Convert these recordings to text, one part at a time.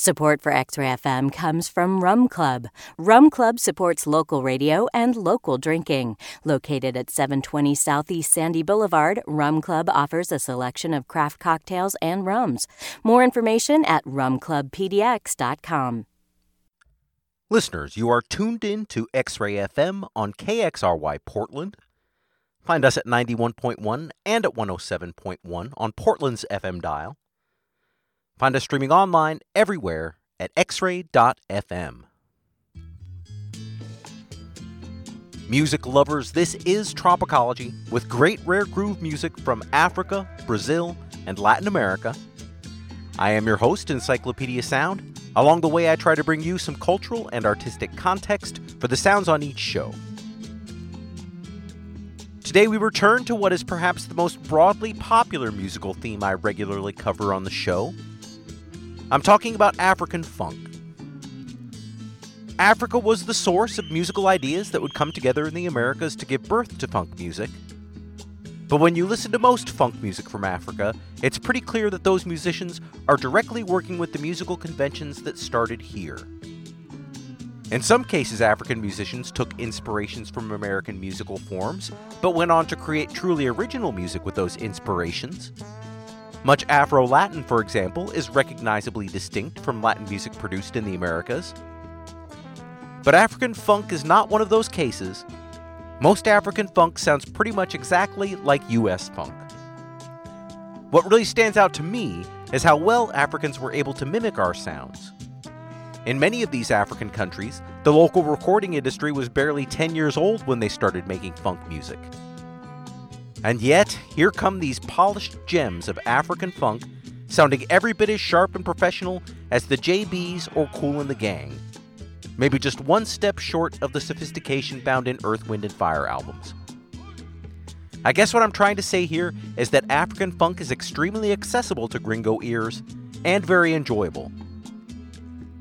Support for X Ray FM comes from Rum Club. Rum Club supports local radio and local drinking. Located at 720 Southeast Sandy Boulevard, Rum Club offers a selection of craft cocktails and rums. More information at rumclubpdx.com. Listeners, you are tuned in to X Ray FM on KXRY Portland. Find us at 91.1 and at 107.1 on Portland's FM dial. Find us streaming online everywhere at xray.fm. Music lovers, this is Tropicology with great rare groove music from Africa, Brazil, and Latin America. I am your host, Encyclopedia Sound. Along the way, I try to bring you some cultural and artistic context for the sounds on each show. Today, we return to what is perhaps the most broadly popular musical theme I regularly cover on the show I'm talking about African funk. Africa was the source of musical ideas that would come together in the Americas to give birth to funk music. But when you listen to most funk music from Africa, it's pretty clear that those musicians are directly working with the musical conventions that started here. In some cases, African musicians took inspirations from American musical forms, but went on to create truly original music with those inspirations. Much Afro Latin, for example, is recognizably distinct from Latin music produced in the Americas. But African funk is not one of those cases. Most African funk sounds pretty much exactly like US funk. What really stands out to me is how well Africans were able to mimic our sounds. In many of these African countries, the local recording industry was barely 10 years old when they started making funk music. And yet, here come these polished gems of African funk, sounding every bit as sharp and professional as the JBs or Kool and the Gang. Maybe just one step short of the sophistication found in Earth, Wind, and Fire albums. I guess what I'm trying to say here is that African funk is extremely accessible to gringo ears and very enjoyable.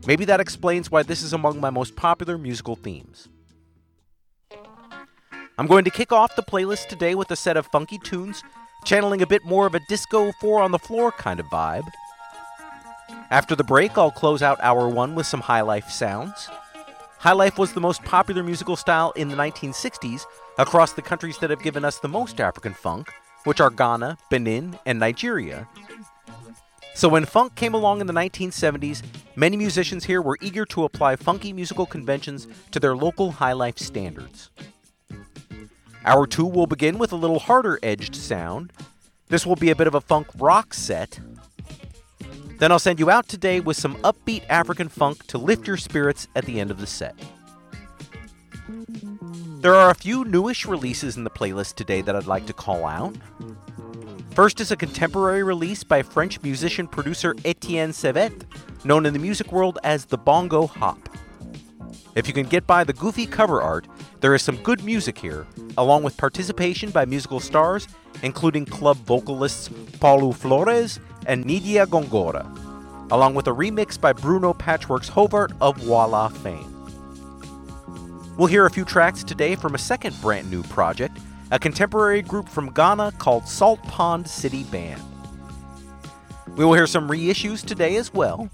Maybe that explains why this is among my most popular musical themes. I'm going to kick off the playlist today with a set of funky tunes, channeling a bit more of a disco four on the floor kind of vibe. After the break, I'll close out hour one with some high life sounds. High life was the most popular musical style in the 1960s across the countries that have given us the most African funk, which are Ghana, Benin, and Nigeria. So when funk came along in the 1970s, many musicians here were eager to apply funky musical conventions to their local high life standards. Hour 2 will begin with a little harder edged sound. This will be a bit of a funk rock set. Then I'll send you out today with some upbeat African funk to lift your spirits at the end of the set. There are a few newish releases in the playlist today that I'd like to call out. First is a contemporary release by French musician producer Etienne Sevet, known in the music world as the Bongo Hop. If you can get by the goofy cover art, there is some good music here, along with participation by musical stars, including club vocalists Paulo Flores and Nidia Gongora, along with a remix by Bruno Patchworks Hovart of Voilaaa fame. We'll hear a few tracks today from a second brand new project, a contemporary group from Ghana called Salt Pond City Band. We will hear some reissues today as well,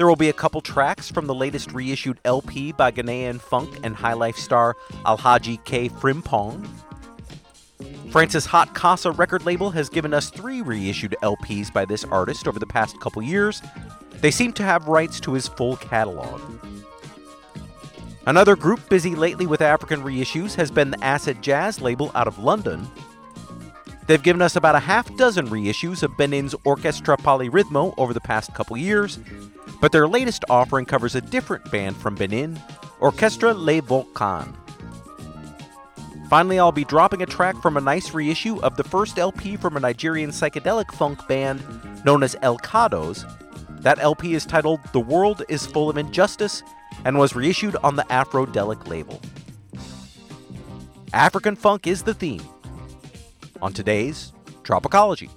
there will be a couple tracks from the latest reissued LP by Ghanaian funk and high life star Alhaji K. Frimpong. France's Hot Casa record label has given us three reissued LPs by this artist over the past couple years. They seem to have rights to his full catalog. Another group busy lately with African reissues has been the Acid Jazz label out of London. They've given us about a half dozen reissues of Benin's Orchestra Poly-Rythmo over the past couple years, but their latest offering covers a different band from Benin, Orchestra Les Volcans. Finally, I'll be dropping a track from a nice reissue of the first LP from a Nigerian psychedelic funk band known as El Kados. That LP is titled The World is Full of Injustice and was reissued on the Afrodelic label. African funk is the theme on today's Tropicology.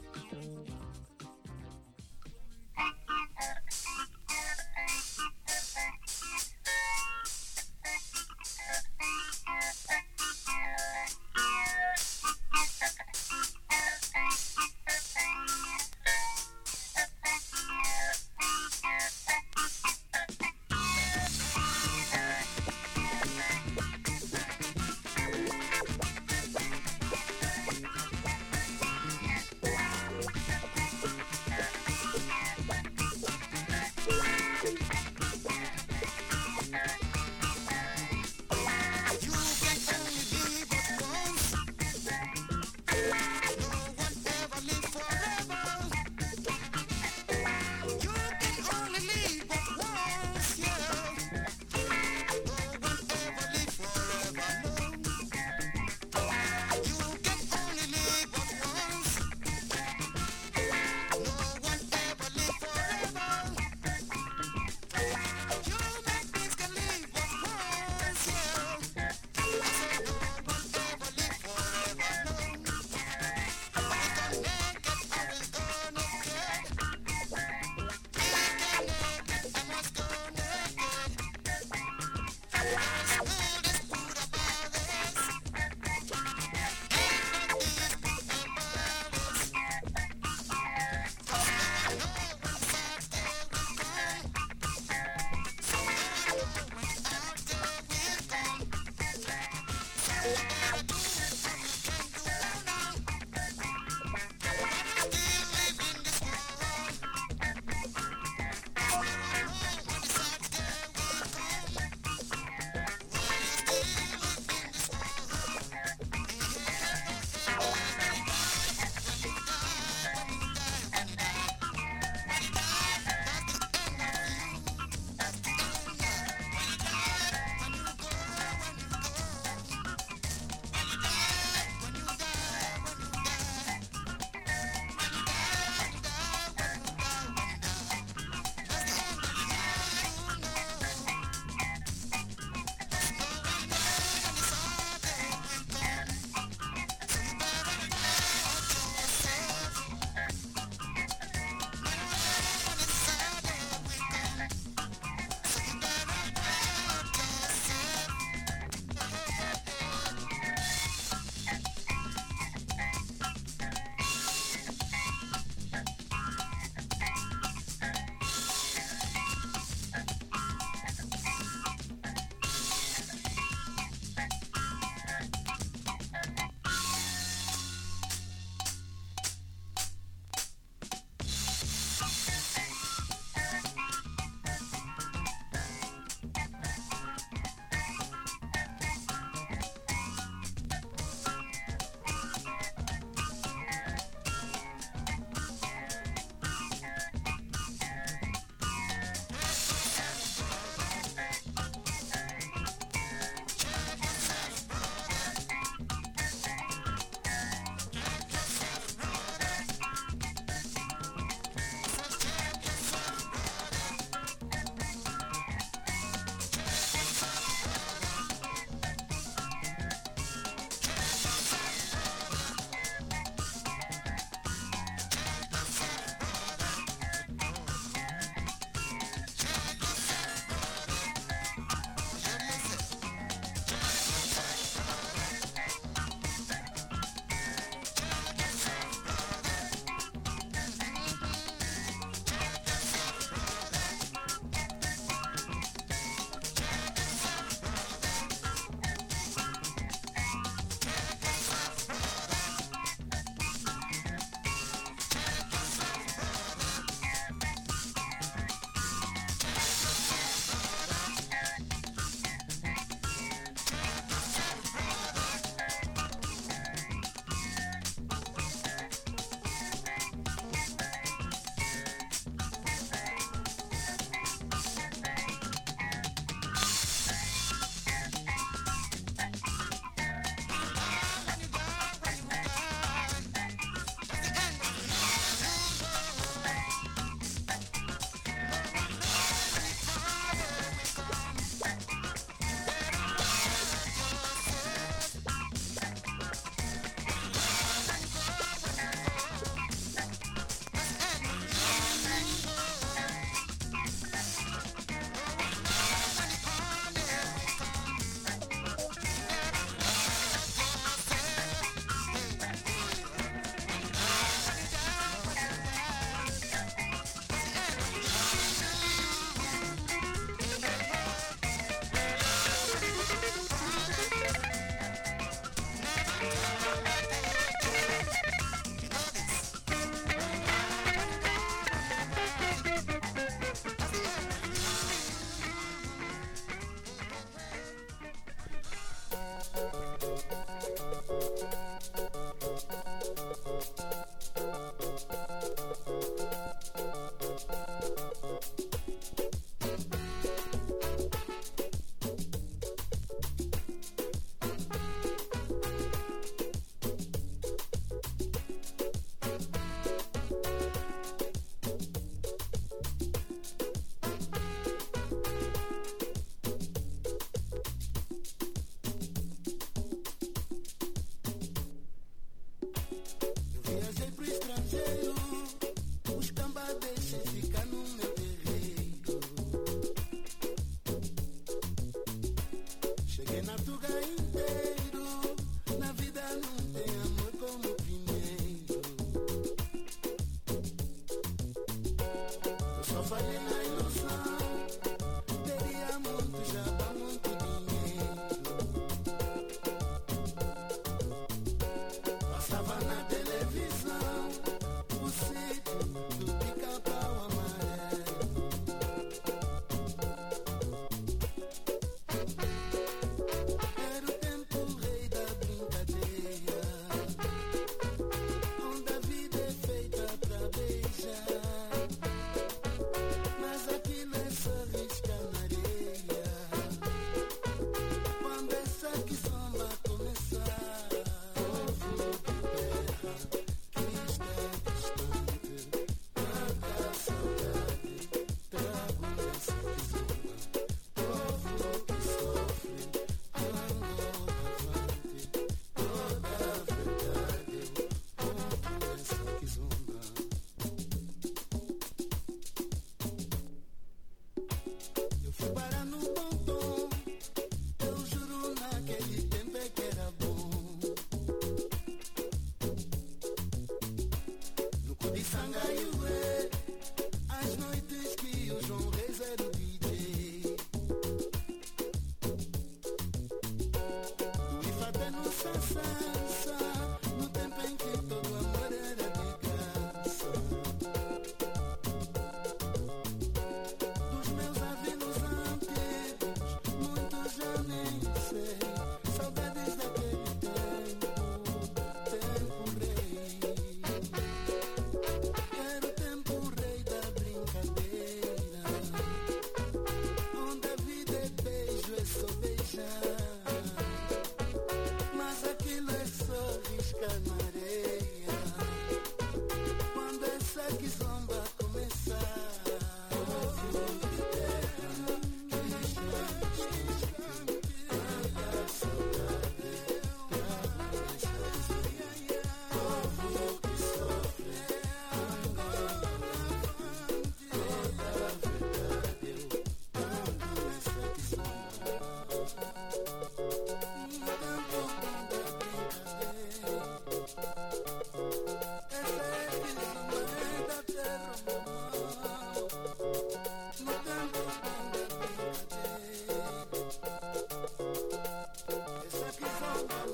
okay.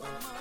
Oh, my.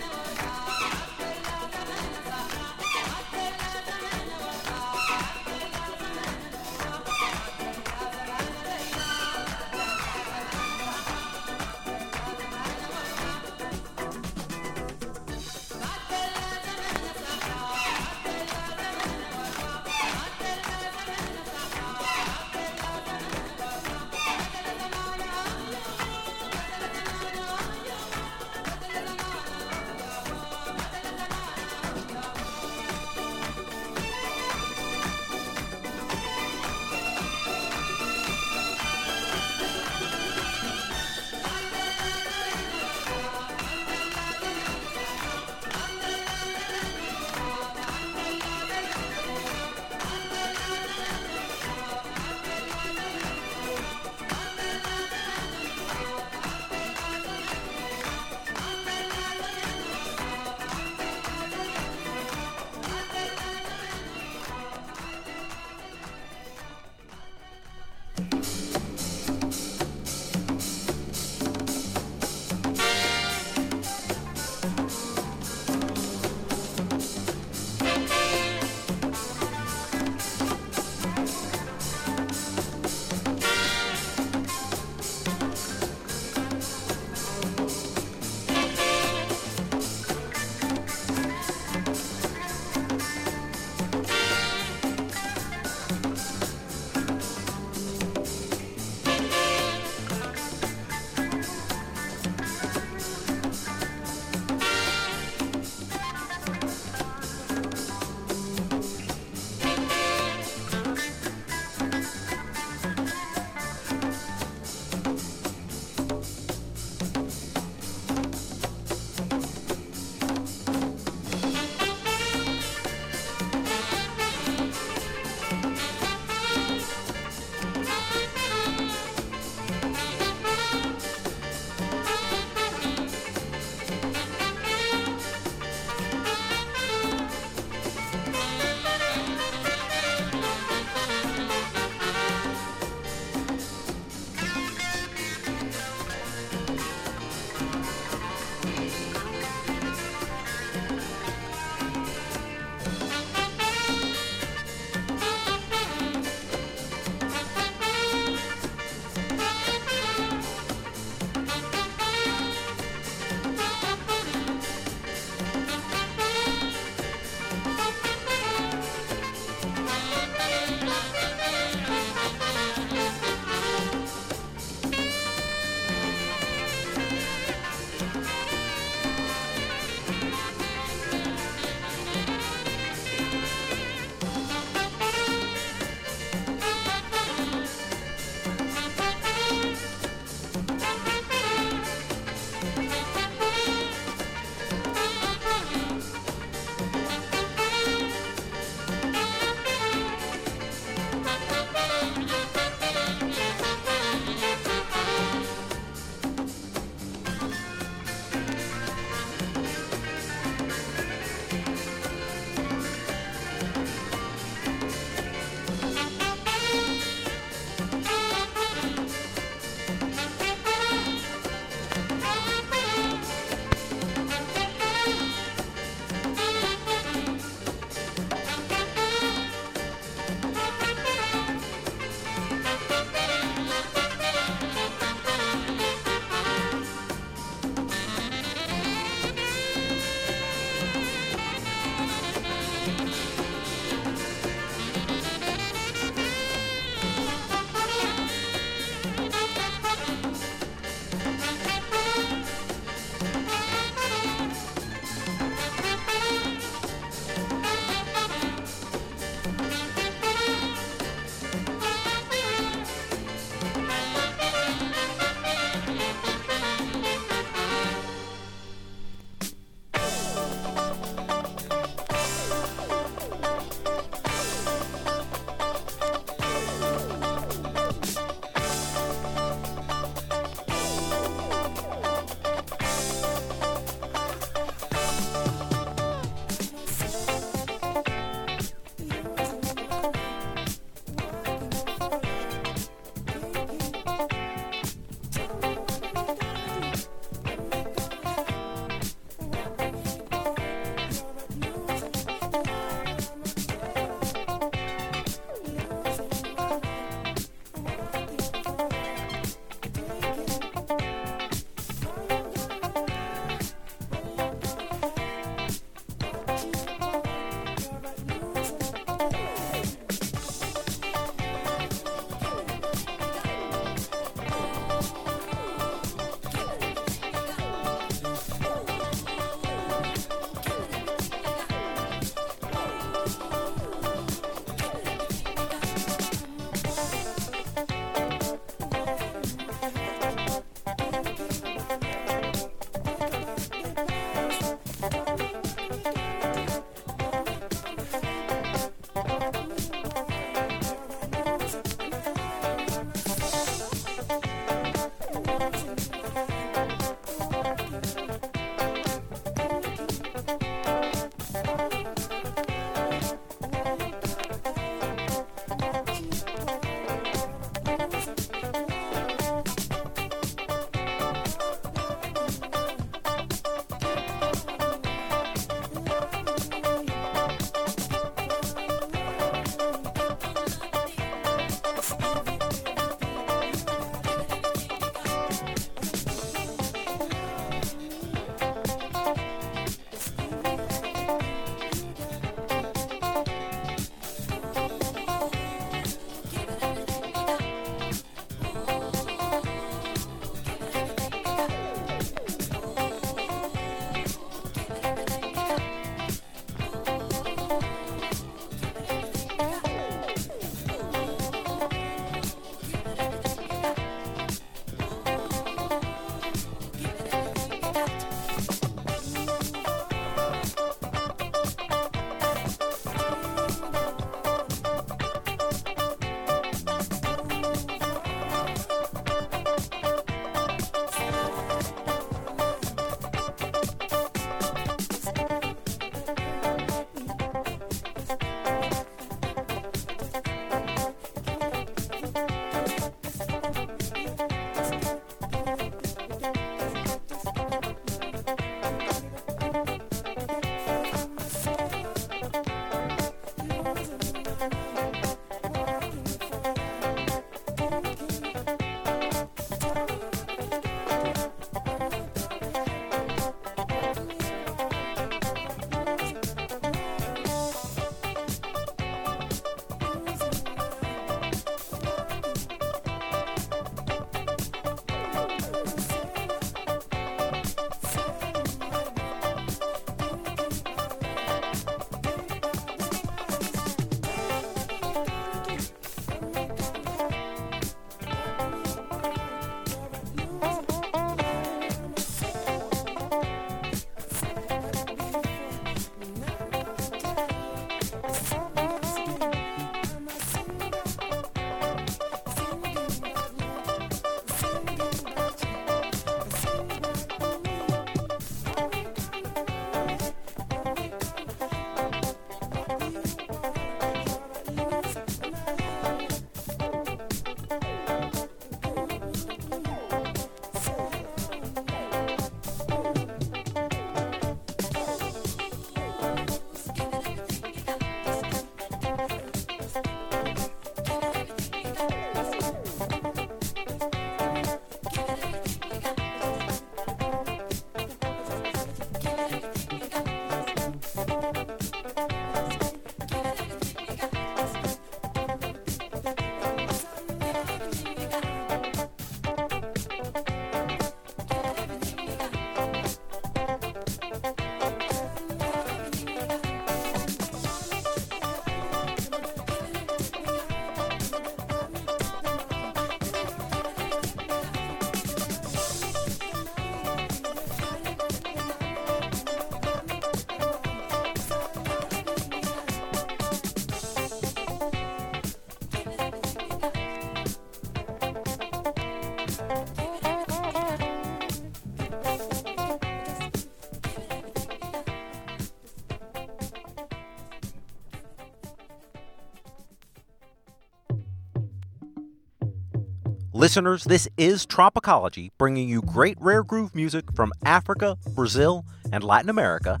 Listeners, this is Tropicology, bringing you great rare groove music from Africa, Brazil, and Latin America.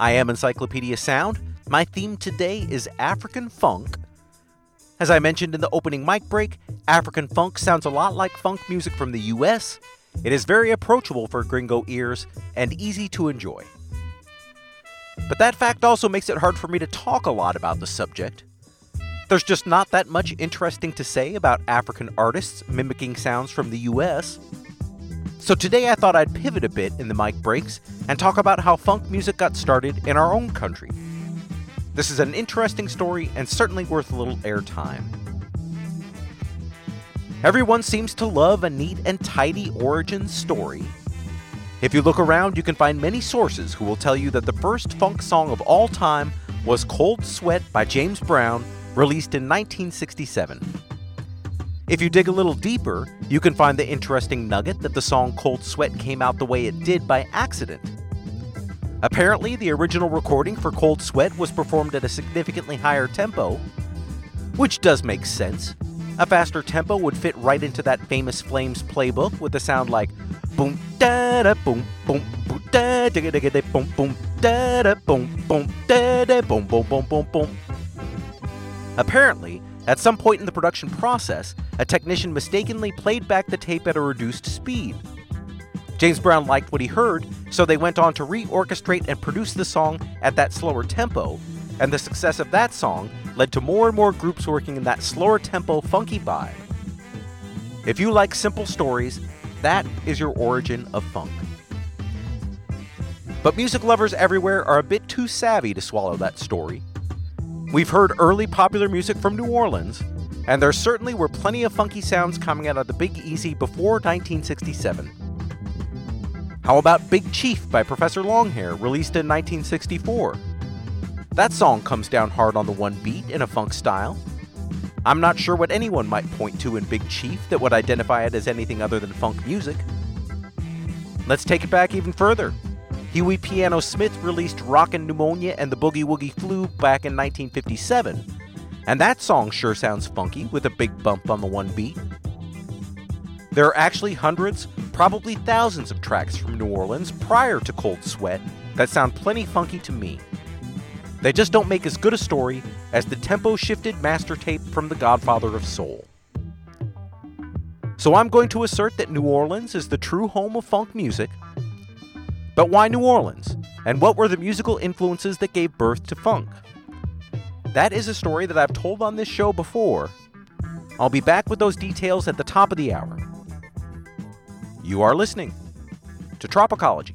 I am Encyclopedia Sound. My theme today is African funk. As I mentioned in the opening mic break, African funk sounds a lot like funk music from the US. It is very approachable for gringo ears and easy to enjoy. But that fact also makes it hard for me to talk a lot about the subject. There's just not that much interesting to say about African artists mimicking sounds from the US. So today I thought I'd pivot a bit in the mic breaks and talk about how funk music got started in our own country. This is an interesting story and certainly worth a little airtime. Everyone seems to love a neat and tidy origin story. If you look around, you can find many sources who will tell you that the first funk song of all time was Cold Sweat by James Brown released in 1967. If you dig a little deeper, you can find the interesting nugget that the song Cold Sweat came out the way it did by accident. Apparently, the original recording for Cold Sweat was performed at a significantly higher tempo, which does make sense. A faster tempo would fit right into that famous Flames playbook with a sound like boom da da boom boom boom da da da da boom boom da da boom boom da da boom boom boom boom boom. Apparently, at some point in the production process, a technician mistakenly played back the tape at a reduced speed. James Brown liked what he heard, so they went on to reorchestrate and produce the song at that slower tempo, and the success of that song led to more and more groups working in that slower tempo funky vibe. If you like simple stories, that is your origin of funk. But music lovers everywhere are a bit too savvy to swallow that story, We've heard early popular music from New Orleans, and there certainly were plenty of funky sounds coming out of the Big Easy before 1967. How about Big Chief by Professor Longhair, released in 1964? That song comes down hard on the one beat in a funk style. I'm not sure what anyone might point to in Big Chief that would identify it as anything other than funk music. Let's take it back even further. Huey Piano Smith released Rockin' Pneumonia and the Boogie Woogie Flu back in 1957, and that song sure sounds funky with a big bump on the one beat. There are actually hundreds, probably thousands of tracks from New Orleans prior to Cold Sweat that sound plenty funky to me. They just don't make as good a story as the tempo shifted master tape from the Godfather of Soul. So I'm going to assert that New Orleans is the true home of funk music, but why New Orleans? And what were the musical influences that gave birth to funk? That is a story that I've told on this show before. I'll be back with those details at the top of the hour. You are listening to Tropicology.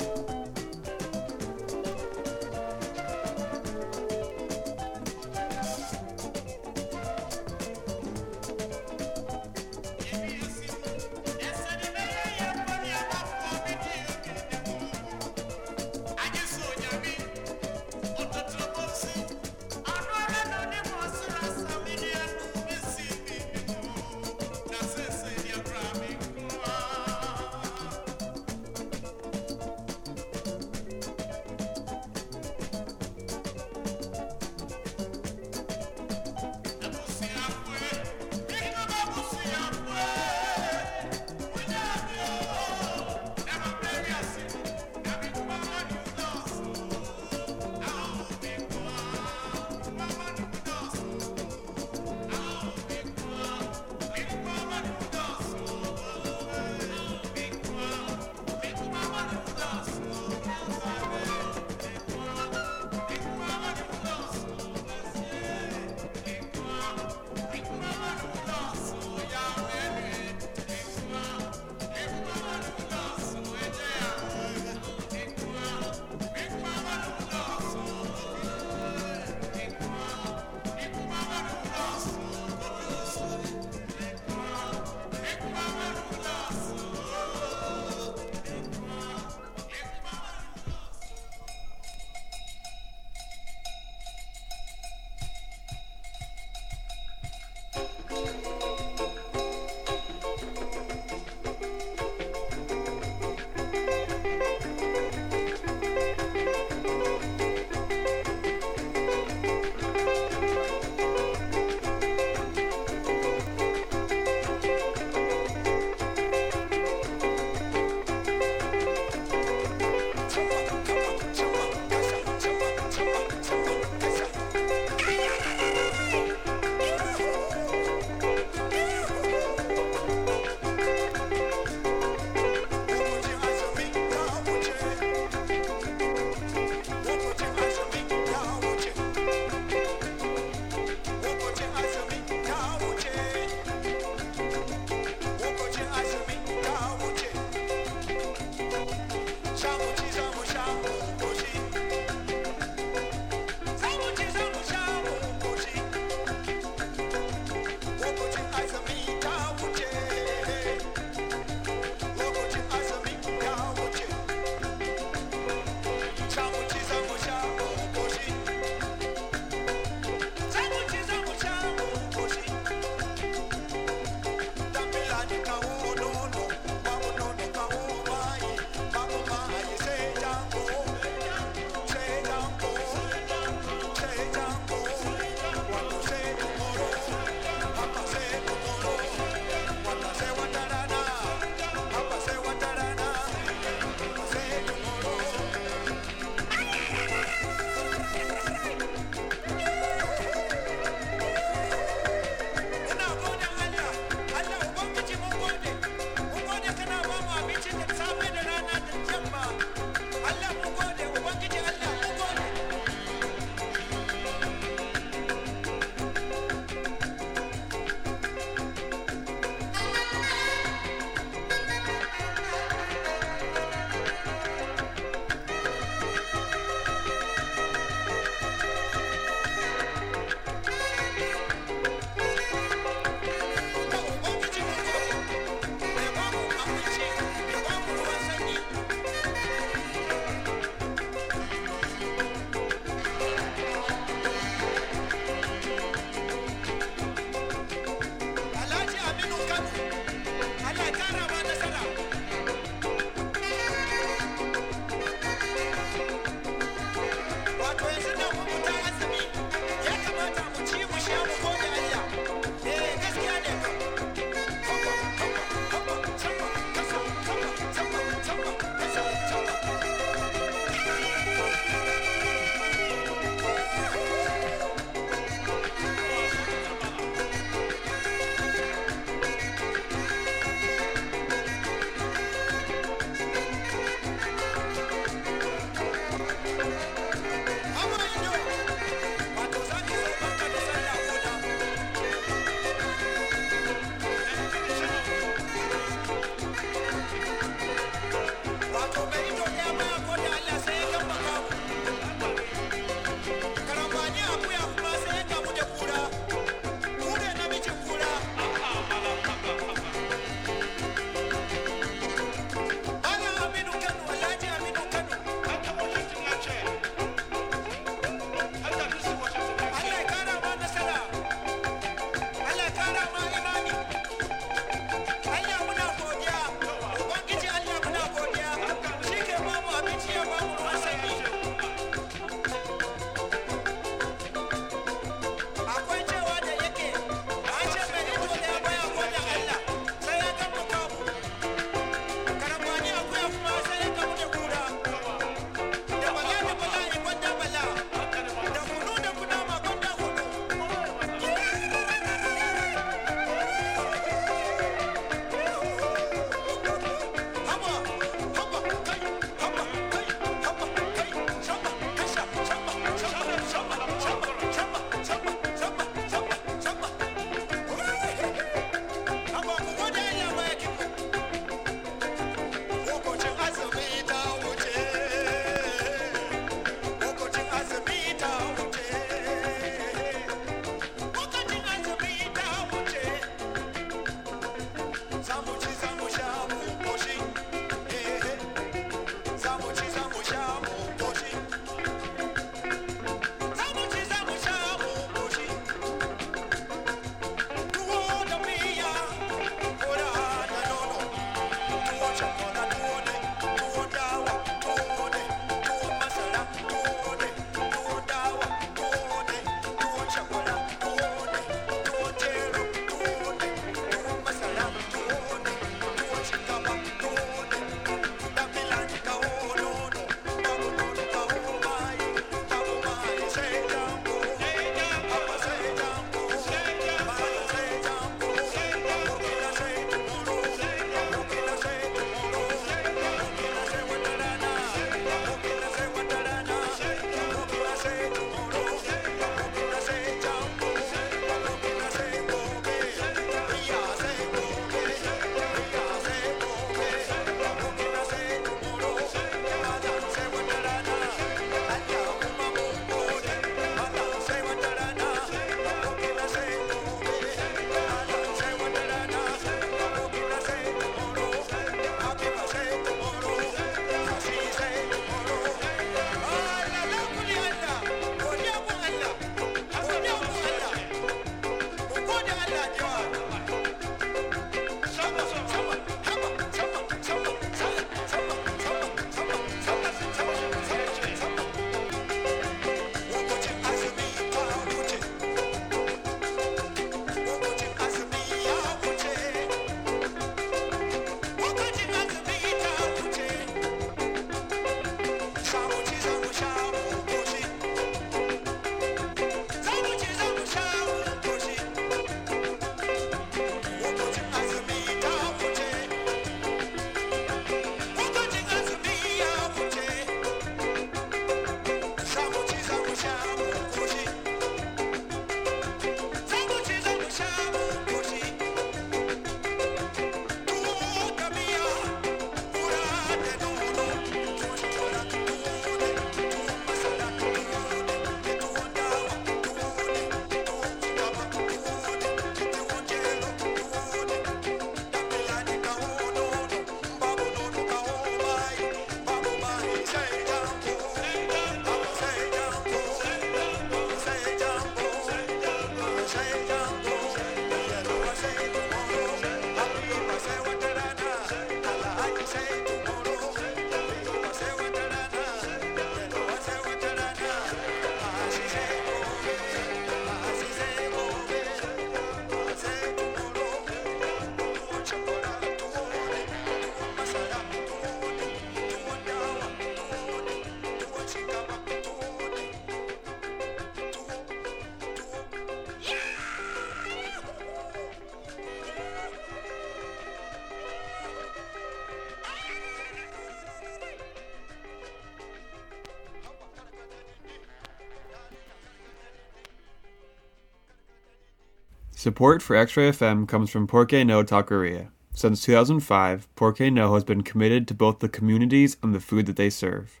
Support for X-Ray FM comes from Porque No Taqueria. Since 2005, Porque No has been committed to both the communities and the food that they serve.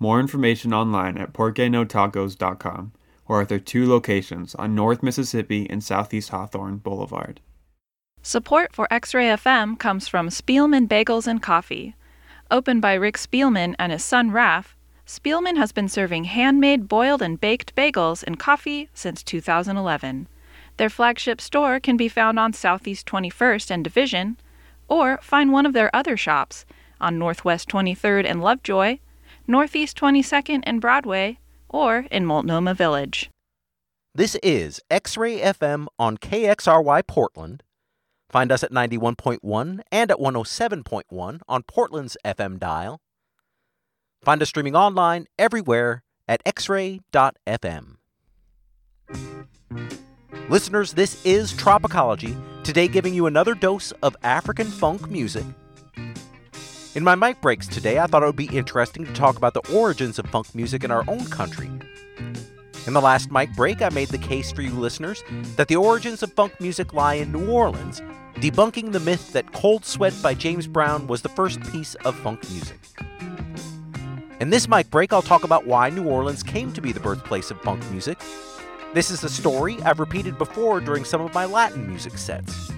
More information online at porquenotacos.com or at their two locations on North Mississippi and Southeast Hawthorne Boulevard. Support for X-Ray FM comes from Spielman Bagels and Coffee. Opened by Rick Spielman and his son Raph, Spielman has been serving handmade boiled and baked bagels and coffee since 2011. Their flagship store can be found on Southeast 21st and Division, or find one of their other shops on Northwest 23rd and Lovejoy, Northeast 22nd and Broadway, or in Multnomah Village. This is X Ray FM on KXRY Portland. Find us at 91.1 and at 107.1 on Portland's FM dial. Find us streaming online everywhere at xray.fm. Listeners, this is Tropicology, today giving you another dose of African funk music. In my mic breaks today, I thought it would be interesting to talk about the origins of funk music in our own country. In the last mic break, I made the case for you listeners that the origins of funk music lie in New Orleans, debunking the myth that Cold Sweat by James Brown was the first piece of funk music. In this mic break, I'll talk about why New Orleans came to be the birthplace of funk music this is a story I've repeated before during some of my Latin music sets.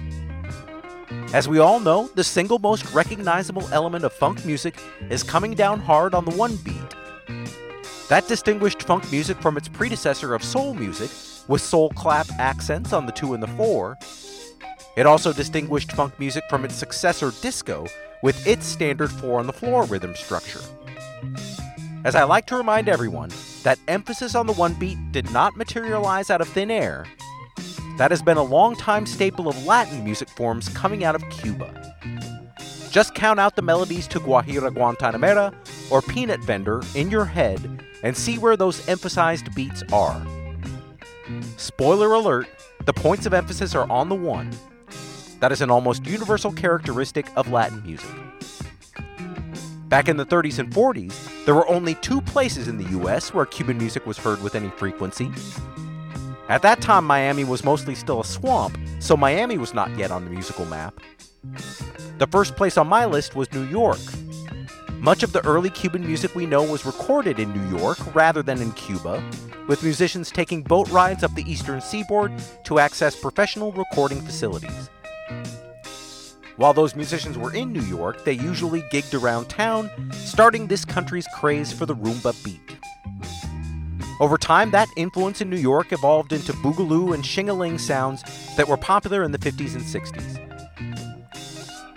As we all know, the single most recognizable element of funk music is coming down hard on the one beat. That distinguished funk music from its predecessor of soul music, with soul clap accents on the two and the four. It also distinguished funk music from its successor disco, with its standard four on the floor rhythm structure. As I like to remind everyone, that emphasis on the one beat did not materialize out of thin air. That has been a long-time staple of Latin music forms coming out of Cuba. Just count out the melodies to Guajira Guantanamera or Peanut Vendor in your head and see where those emphasized beats are. Spoiler alert, the points of emphasis are on the one. That is an almost universal characteristic of Latin music. Back in the 30s and 40s, there were only two places in the US where Cuban music was heard with any frequency. At that time, Miami was mostly still a swamp, so Miami was not yet on the musical map. The first place on my list was New York. Much of the early Cuban music we know was recorded in New York rather than in Cuba, with musicians taking boat rides up the eastern seaboard to access professional recording facilities. While those musicians were in New York, they usually gigged around town, starting this country's craze for the rumba beat. Over time, that influence in New York evolved into boogaloo and shingaling sounds that were popular in the 50s and 60s.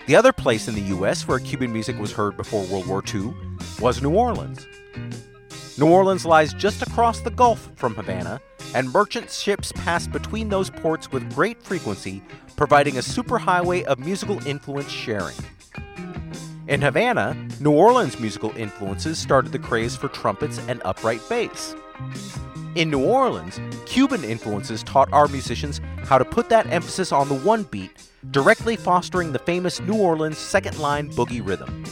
The other place in the US where Cuban music was heard before World War II was New Orleans. New Orleans lies just across the Gulf from Havana, and merchant ships passed between those ports with great frequency providing a superhighway of musical influence sharing. In Havana, New Orleans musical influences started the craze for trumpets and upright bass. In New Orleans, Cuban influences taught our musicians how to put that emphasis on the one beat, directly fostering the famous New Orleans second line boogie rhythm.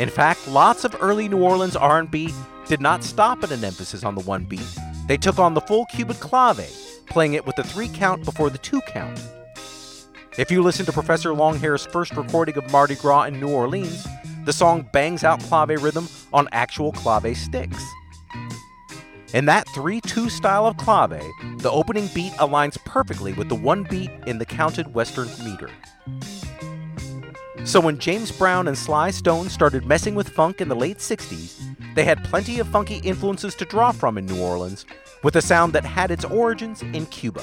In fact, lots of early New Orleans R&B did not stop at an emphasis on the one beat. They took on the full Cuban clave, playing it with the three count before the two count. If you listen to Professor Longhair's first recording of Mardi Gras in New Orleans, the song bangs out clave rhythm on actual clave sticks. In that 3 2 style of clave, the opening beat aligns perfectly with the one beat in the counted Western meter. So when James Brown and Sly Stone started messing with funk in the late 60s, they had plenty of funky influences to draw from in New Orleans, with a sound that had its origins in Cuba.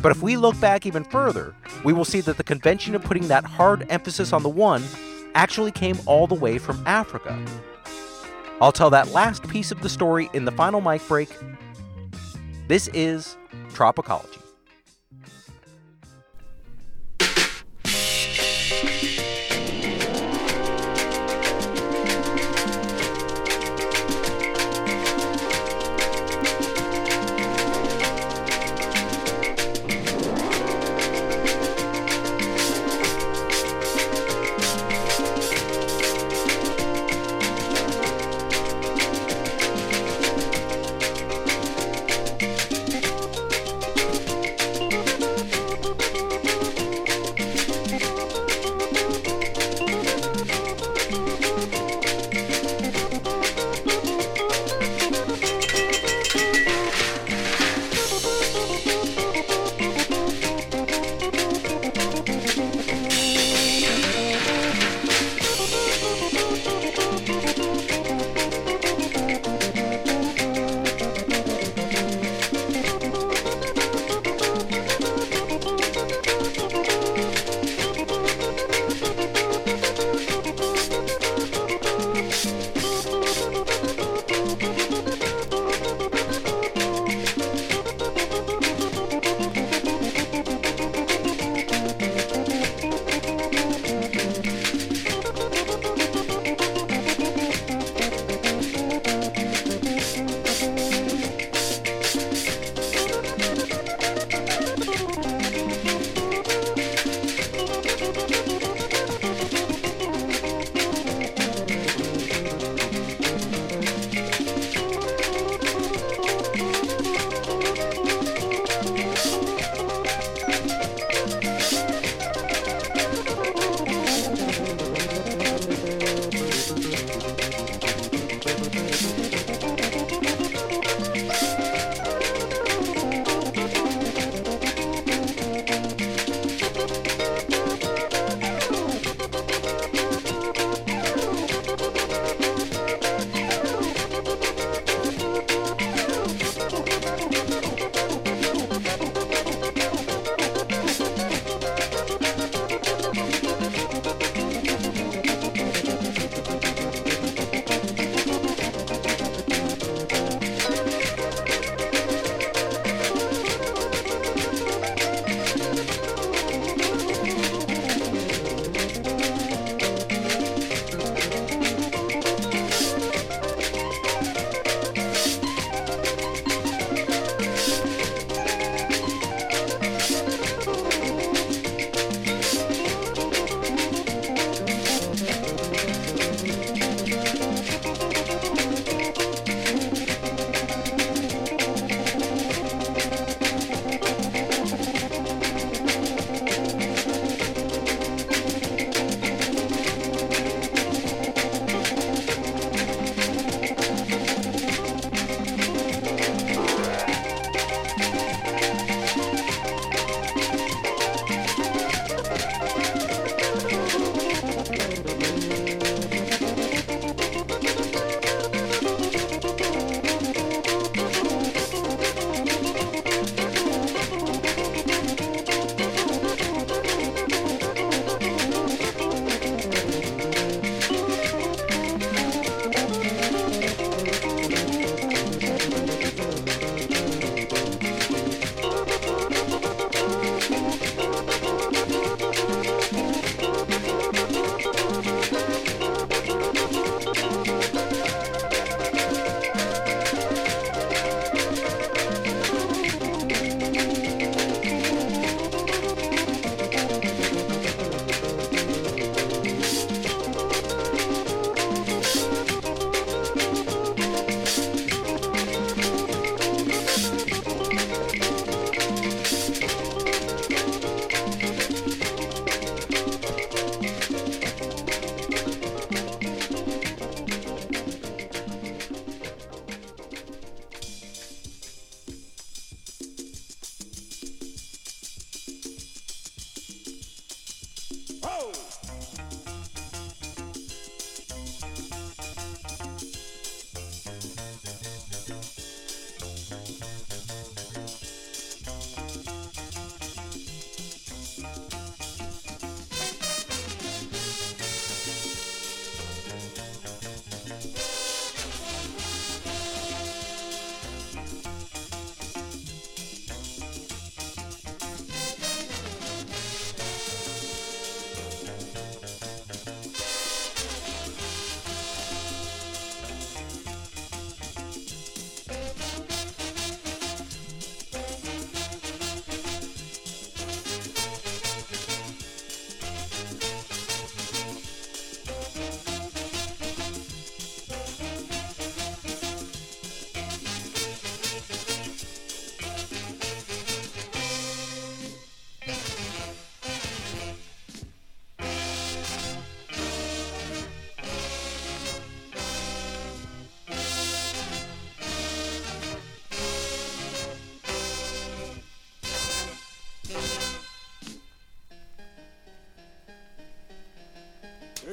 But if we look back even further, we will see that the convention of putting that hard emphasis on the one actually came all the way from Africa. I'll tell that last piece of the story in the final mic break. This is Tropicology.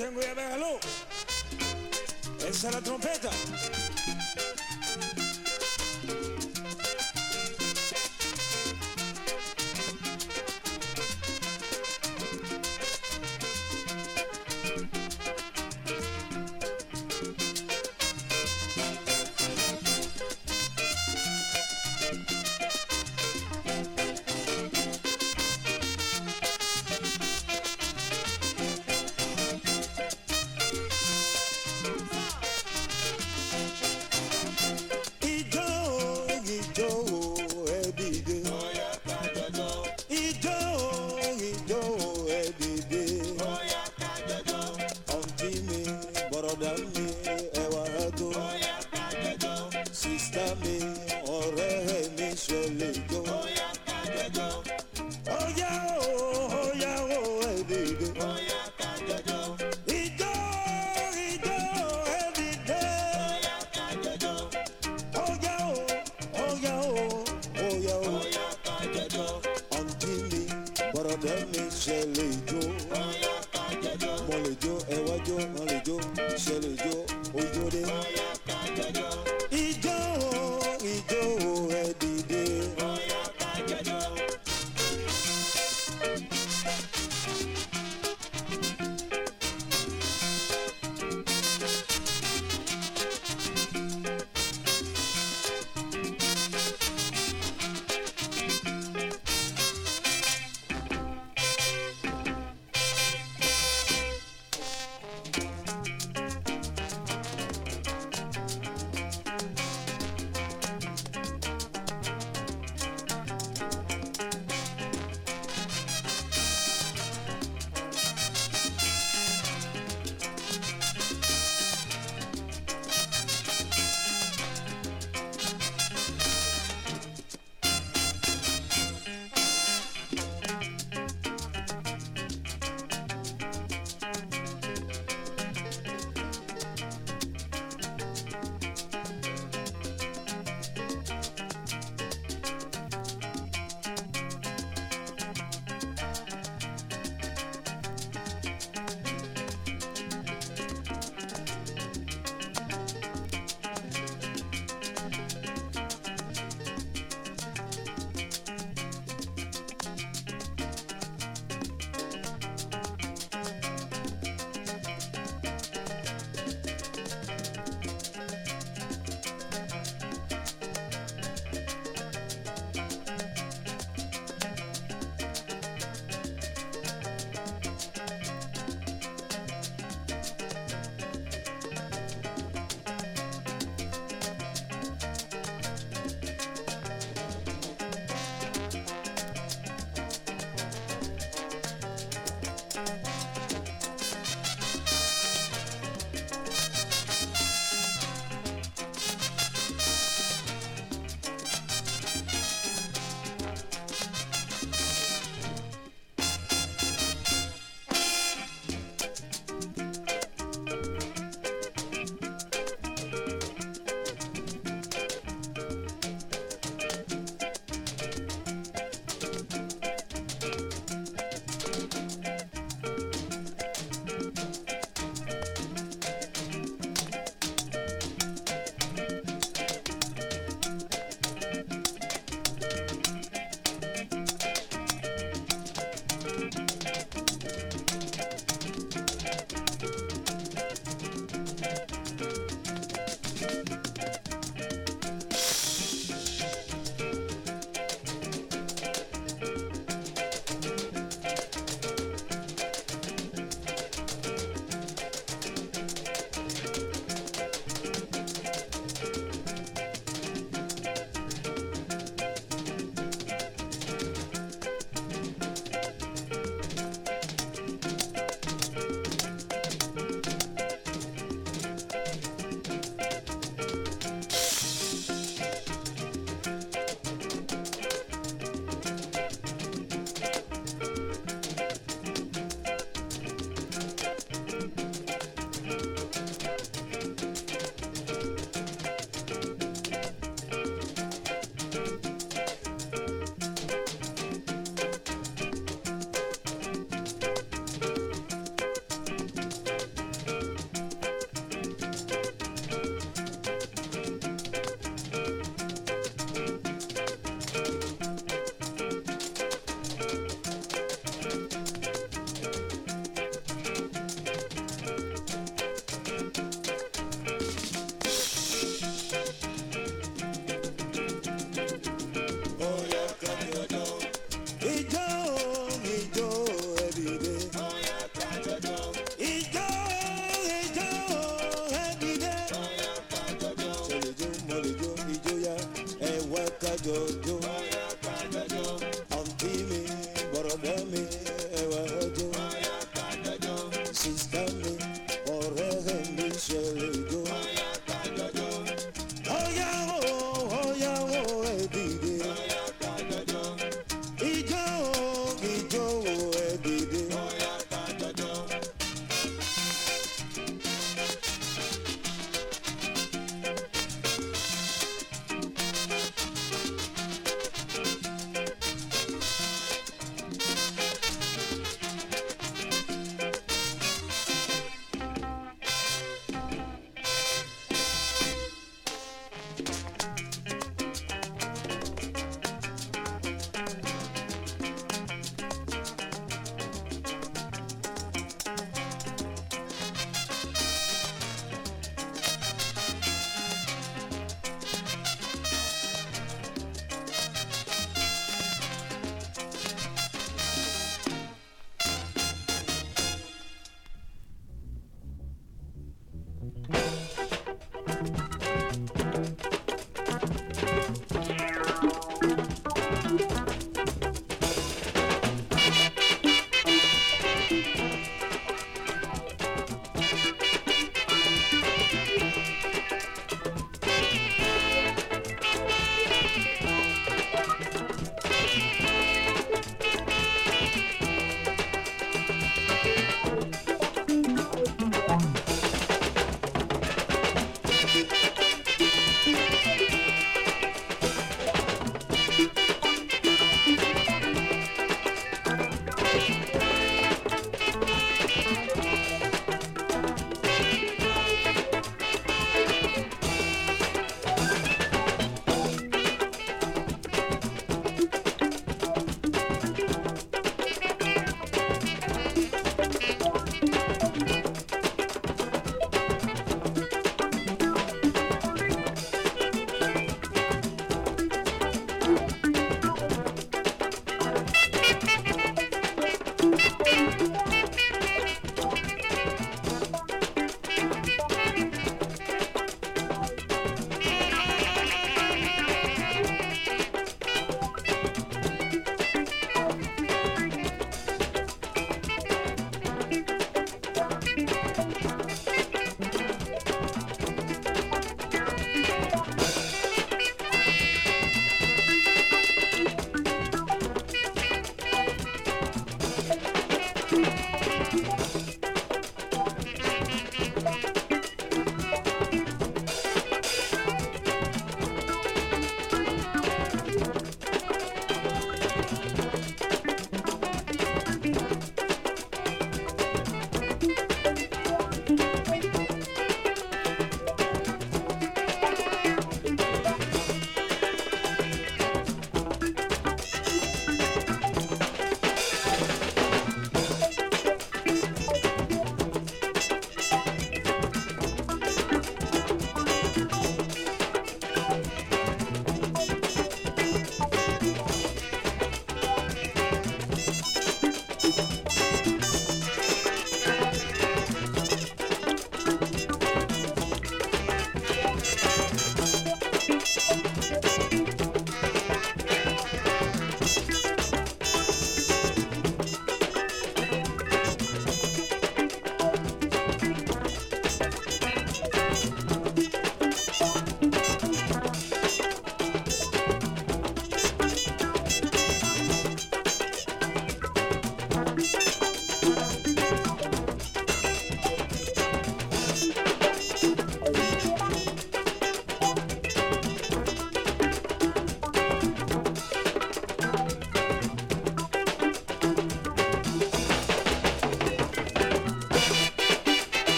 Tengo Senguya Bengalú. Esa es la trompeta.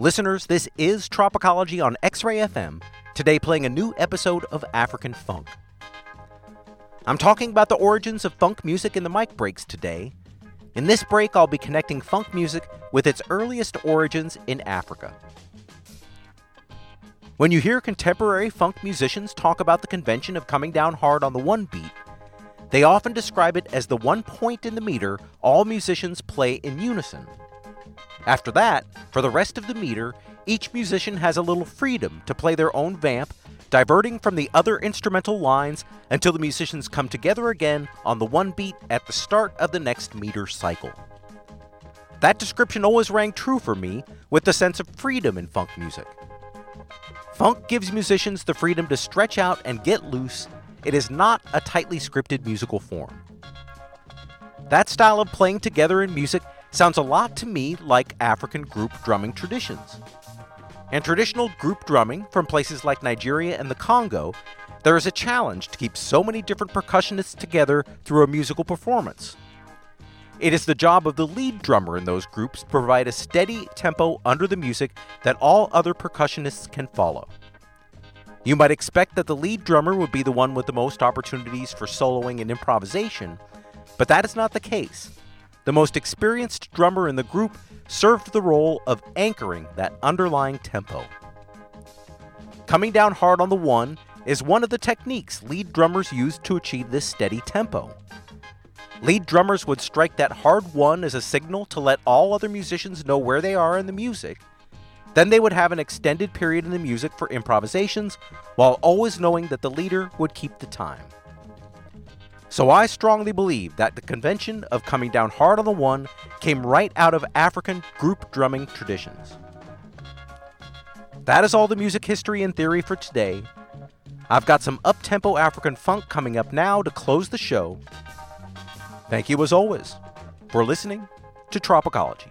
Listeners, this is Tropicology on X Ray FM, today playing a new episode of African Funk. I'm talking about the origins of funk music in the mic breaks today. In this break, I'll be connecting funk music with its earliest origins in Africa. When you hear contemporary funk musicians talk about the convention of coming down hard on the one beat, they often describe it as the one point in the meter all musicians play in unison. After that, for the rest of the meter, each musician has a little freedom to play their own vamp, diverting from the other instrumental lines until the musicians come together again on the one beat at the start of the next meter cycle. That description always rang true for me with the sense of freedom in funk music. Funk gives musicians the freedom to stretch out and get loose. It is not a tightly scripted musical form. That style of playing together in music sounds a lot to me like African group drumming traditions. In traditional group drumming from places like Nigeria and the Congo, there is a challenge to keep so many different percussionists together through a musical performance. It is the job of the lead drummer in those groups to provide a steady tempo under the music that all other percussionists can follow. You might expect that the lead drummer would be the one with the most opportunities for soloing and improvisation, but that is not the case. The most experienced drummer in the group served the role of anchoring that underlying tempo. Coming down hard on the one is one of the techniques lead drummers use to achieve this steady tempo. Lead drummers would strike that hard one as a signal to let all other musicians know where they are in the music. Then they would have an extended period in the music for improvisations, while always knowing that the leader would keep the time. So I strongly believe that the convention of coming down hard on the one came right out of African group drumming traditions. That is all the music history and theory for today. I've got some up-tempo African funk coming up now to close the show. Thank you as always for listening to Tropicology.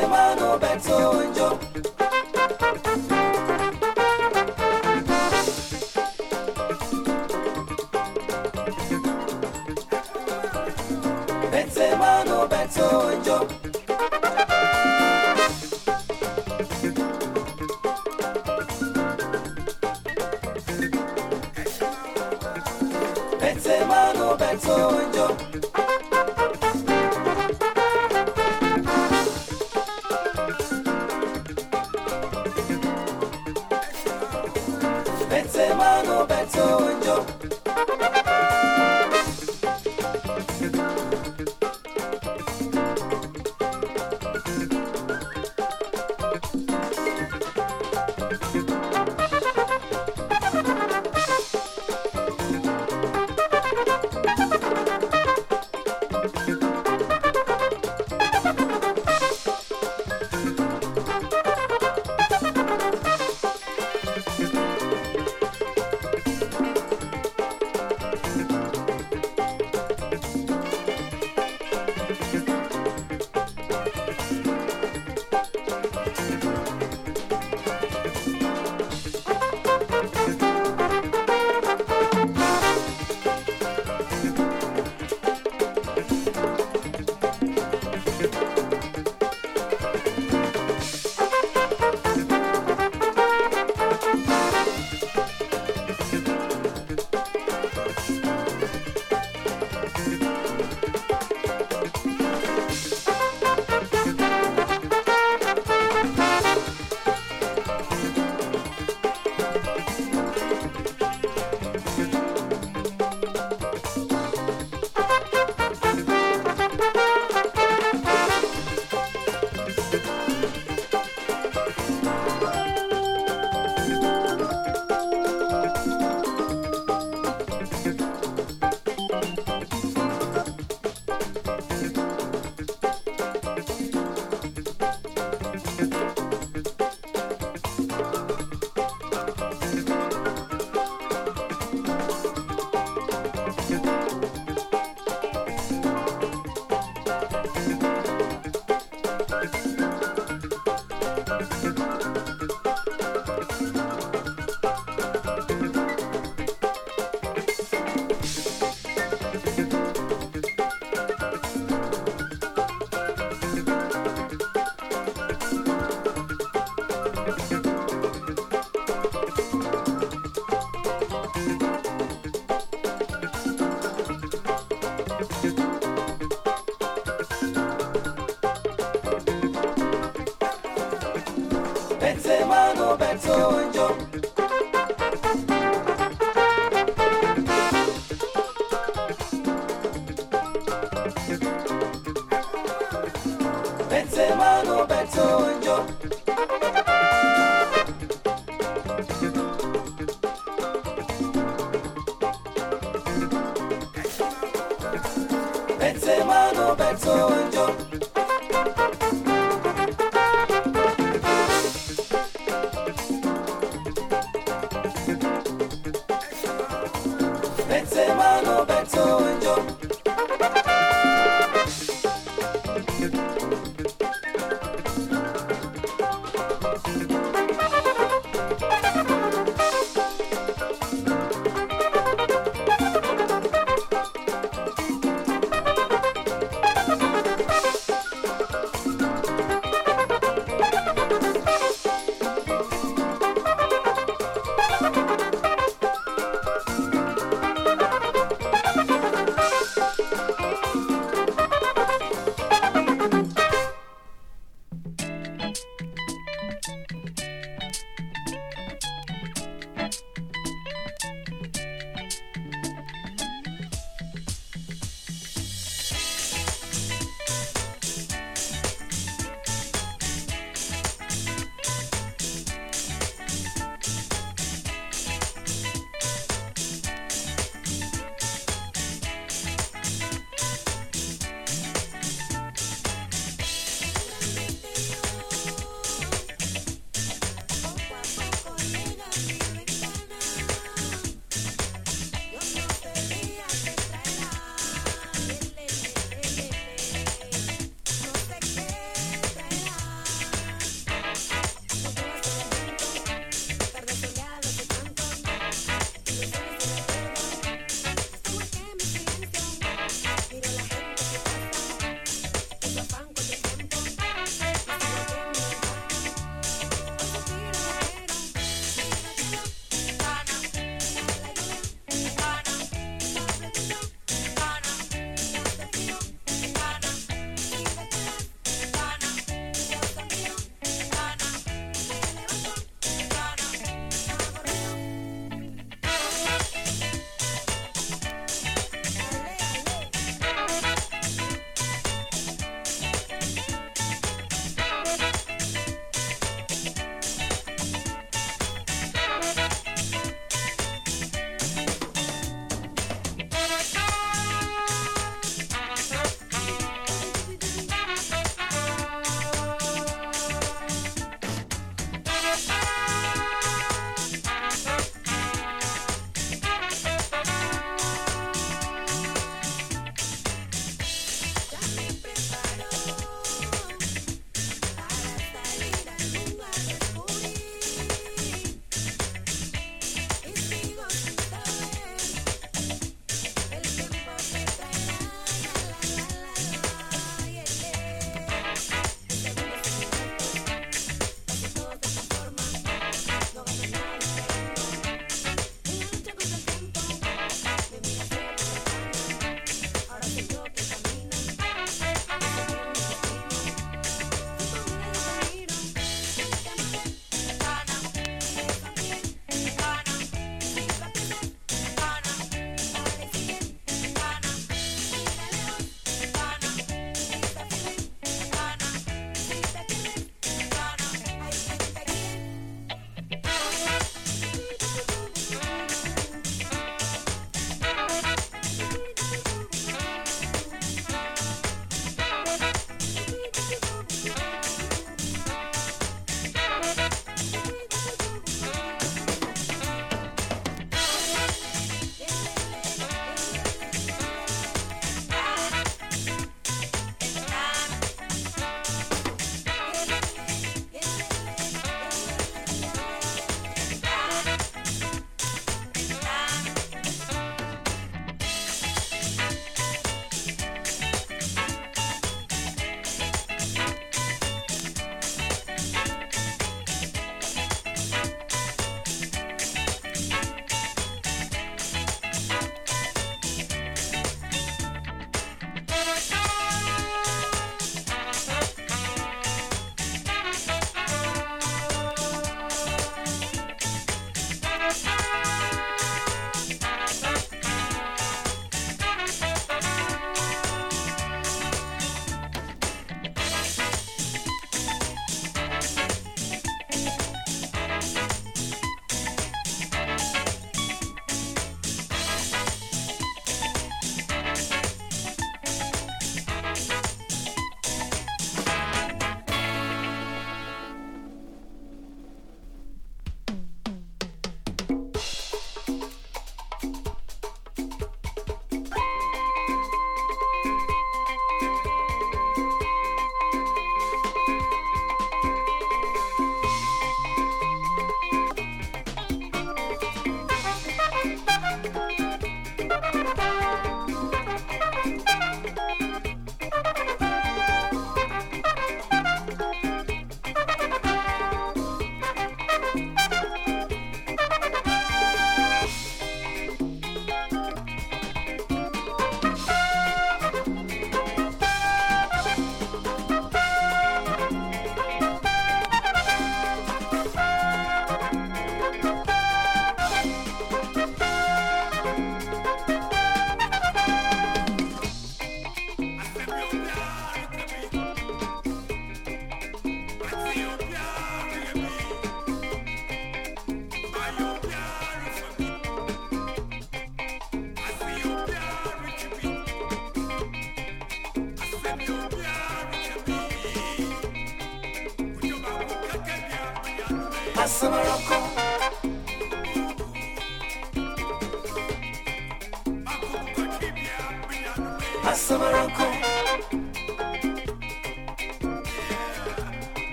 Betsemano Betonjo. Betsemano